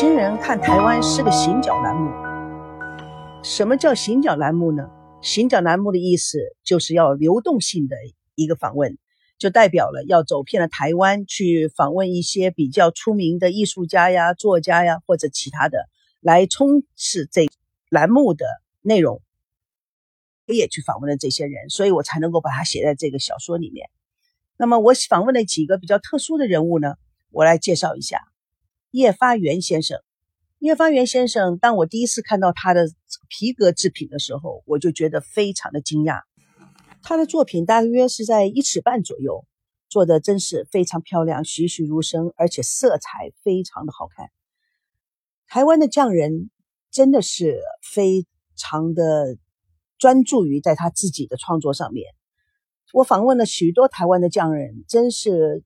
新人看台湾是个行脚栏目。什么叫行脚栏目呢？行脚栏目的意思就是要流动性的一个访问，就代表了要走遍了台湾去访问一些比较出名的艺术家呀、作家呀或者其他的，来充实这栏目的内容。我也去访问了这些人，所以我才能够把它写在这个小说里面。那么我访问了几个比较特殊的人物呢？我来介绍一下。叶发元先生，叶发元先生，当我第一次看到他的皮革制品的时候，我就觉得非常的惊讶。他的作品大约是在一尺半左右，做的真是非常漂亮，栩栩如生，而且色彩非常的好看。台湾的匠人真的是非常的专注于在他自己的创作上面。我访问了许多台湾的匠人，真是。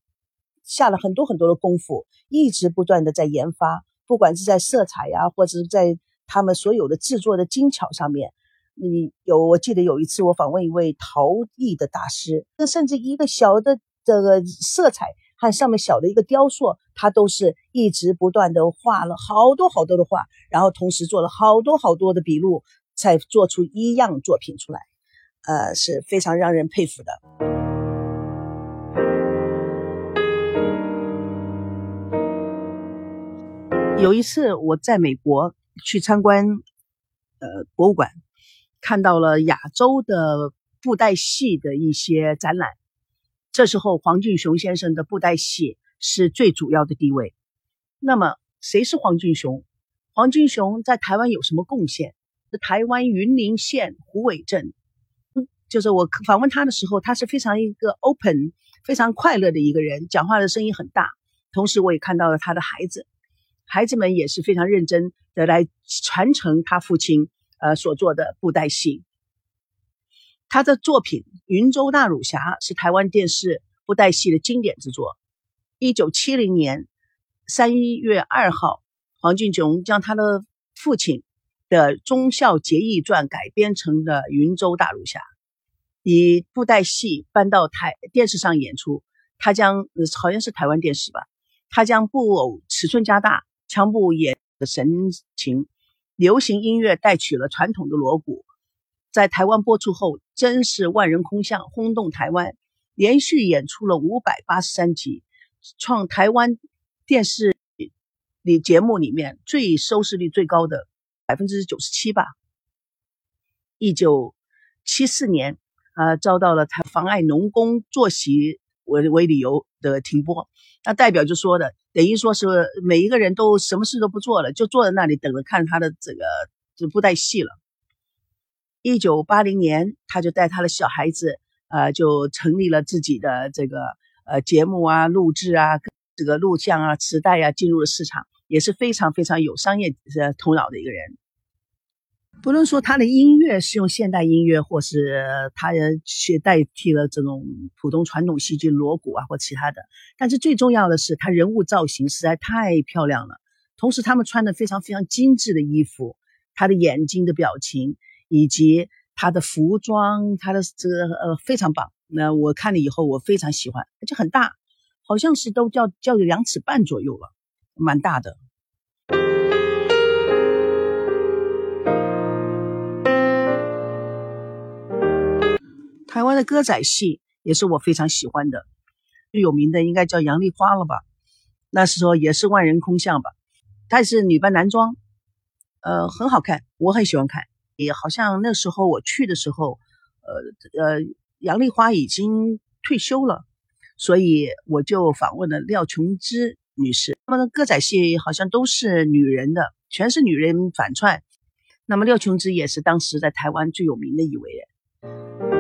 下了很多很多的功夫，一直不断的在研发，不管是在色彩呀，或者是在他们所有的制作的精巧上面。你有，我记得有一次我访问一位陶艺的大师，那甚至一个小的这个色彩和上面小的一个雕塑，他都是一直不断的画了好多好多的画，然后同时做了好多好多的笔录，才做出一样作品出来，呃，是非常让人佩服的。有一次我在美国去参观，呃，博物馆，看到了亚洲的布袋戏的一些展览。这时候黄俊雄先生的布袋戏是最主要的地位。那么谁是黄俊雄？黄俊雄在台湾有什么贡献？是台湾云林县虎尾镇，嗯就是我访问他的时候，他是非常一个 open、非常快乐的一个人，讲话的声音很大。同时我也看到了他的孩子。孩子们也是非常认真的来传承他父亲呃所做的布袋戏。他的作品《云州大儒侠》是台湾电视布袋戏的经典之作。一九七零年三月二号，黄俊雄将他的父亲的《忠孝节义传》改编成的《云州大儒侠》，以布袋戏搬到台电视上演出。他将好像是台湾电视吧，他将布偶尺寸加大。腔部演的神情，流行音乐带取了传统的锣鼓，在台湾播出后，真是万人空巷，轰动台湾，连续演出了五百八十三集，创台湾电视里节目里面最收视率最高的百分之九十七吧。一九七四年，啊，遭到了他妨碍农工作息为为理由的停播，那代表就说的。等于说是每一个人都什么事都不做了，就坐在那里等着看他的这个这布袋戏了。一九八零年，他就带他的小孩子，呃，就成立了自己的这个呃节目啊、录制啊、这个录像啊、磁带啊，进入了市场，也是非常非常有商业呃头脑的一个人。不论说他的音乐是用现代音乐，或是他去代替了这种普通传统戏剧锣鼓啊或其他的，但是最重要的是他人物造型实在太漂亮了。同时他们穿的非常非常精致的衣服，他的眼睛的表情以及他的服装，他的这个呃非常棒。那我看了以后我非常喜欢，而且很大，好像是都叫叫有两尺半左右了，蛮大的。台湾的歌仔戏也是我非常喜欢的，最有名的应该叫杨丽花了吧？那时候也是万人空巷吧？她是女扮男装，呃，很好看，我很喜欢看。也好像那时候我去的时候，呃呃，杨丽花已经退休了，所以我就访问了廖琼枝女士。那么歌仔戏好像都是女人的，全是女人反串。那么廖琼枝也是当时在台湾最有名的一位人。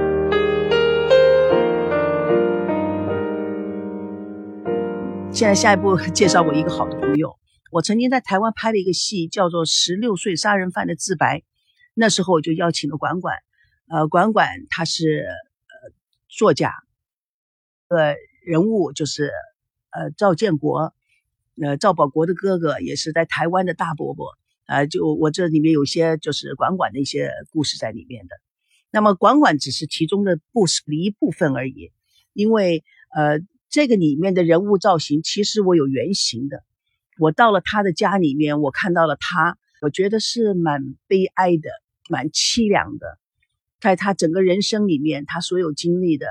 现在下一步介绍我一个好的朋友。我曾经在台湾拍了一个戏，叫做《十六岁杀人犯的自白》。那时候我就邀请了管管，呃，管管他是呃作家，呃人物就是呃赵建国，呃赵保国的哥哥，也是在台湾的大伯伯。呃，就我这里面有些就是管管的一些故事在里面的。那么管管只是其中的故事的一部分而已，因为呃。这个里面的人物造型，其实我有原型的，我到了他的家里面，我看到了他，我觉得是蛮悲哀的，蛮凄凉的。在他整个人生里面，他所有经历的，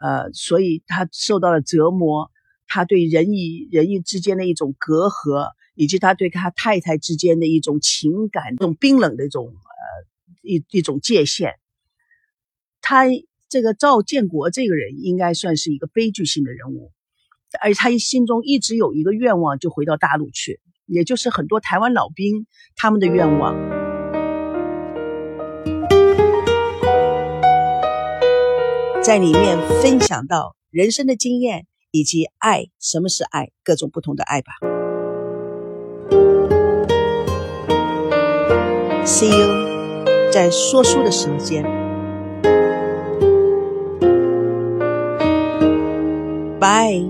呃，所以他受到了折磨，他对人与人与之间的一种隔阂，以及他对他太太之间的一种情感，这种冰冷的一种呃一一种界限。他这个赵建国这个人，应该算是一个悲剧性的人物。而且他心中一直有一个愿望，就回到大陆去，也就是很多台湾老兵他们的愿望。在里面分享到人生的经验以及爱，什么是爱，各种不同的爱吧。See you，在说书的时间。Pai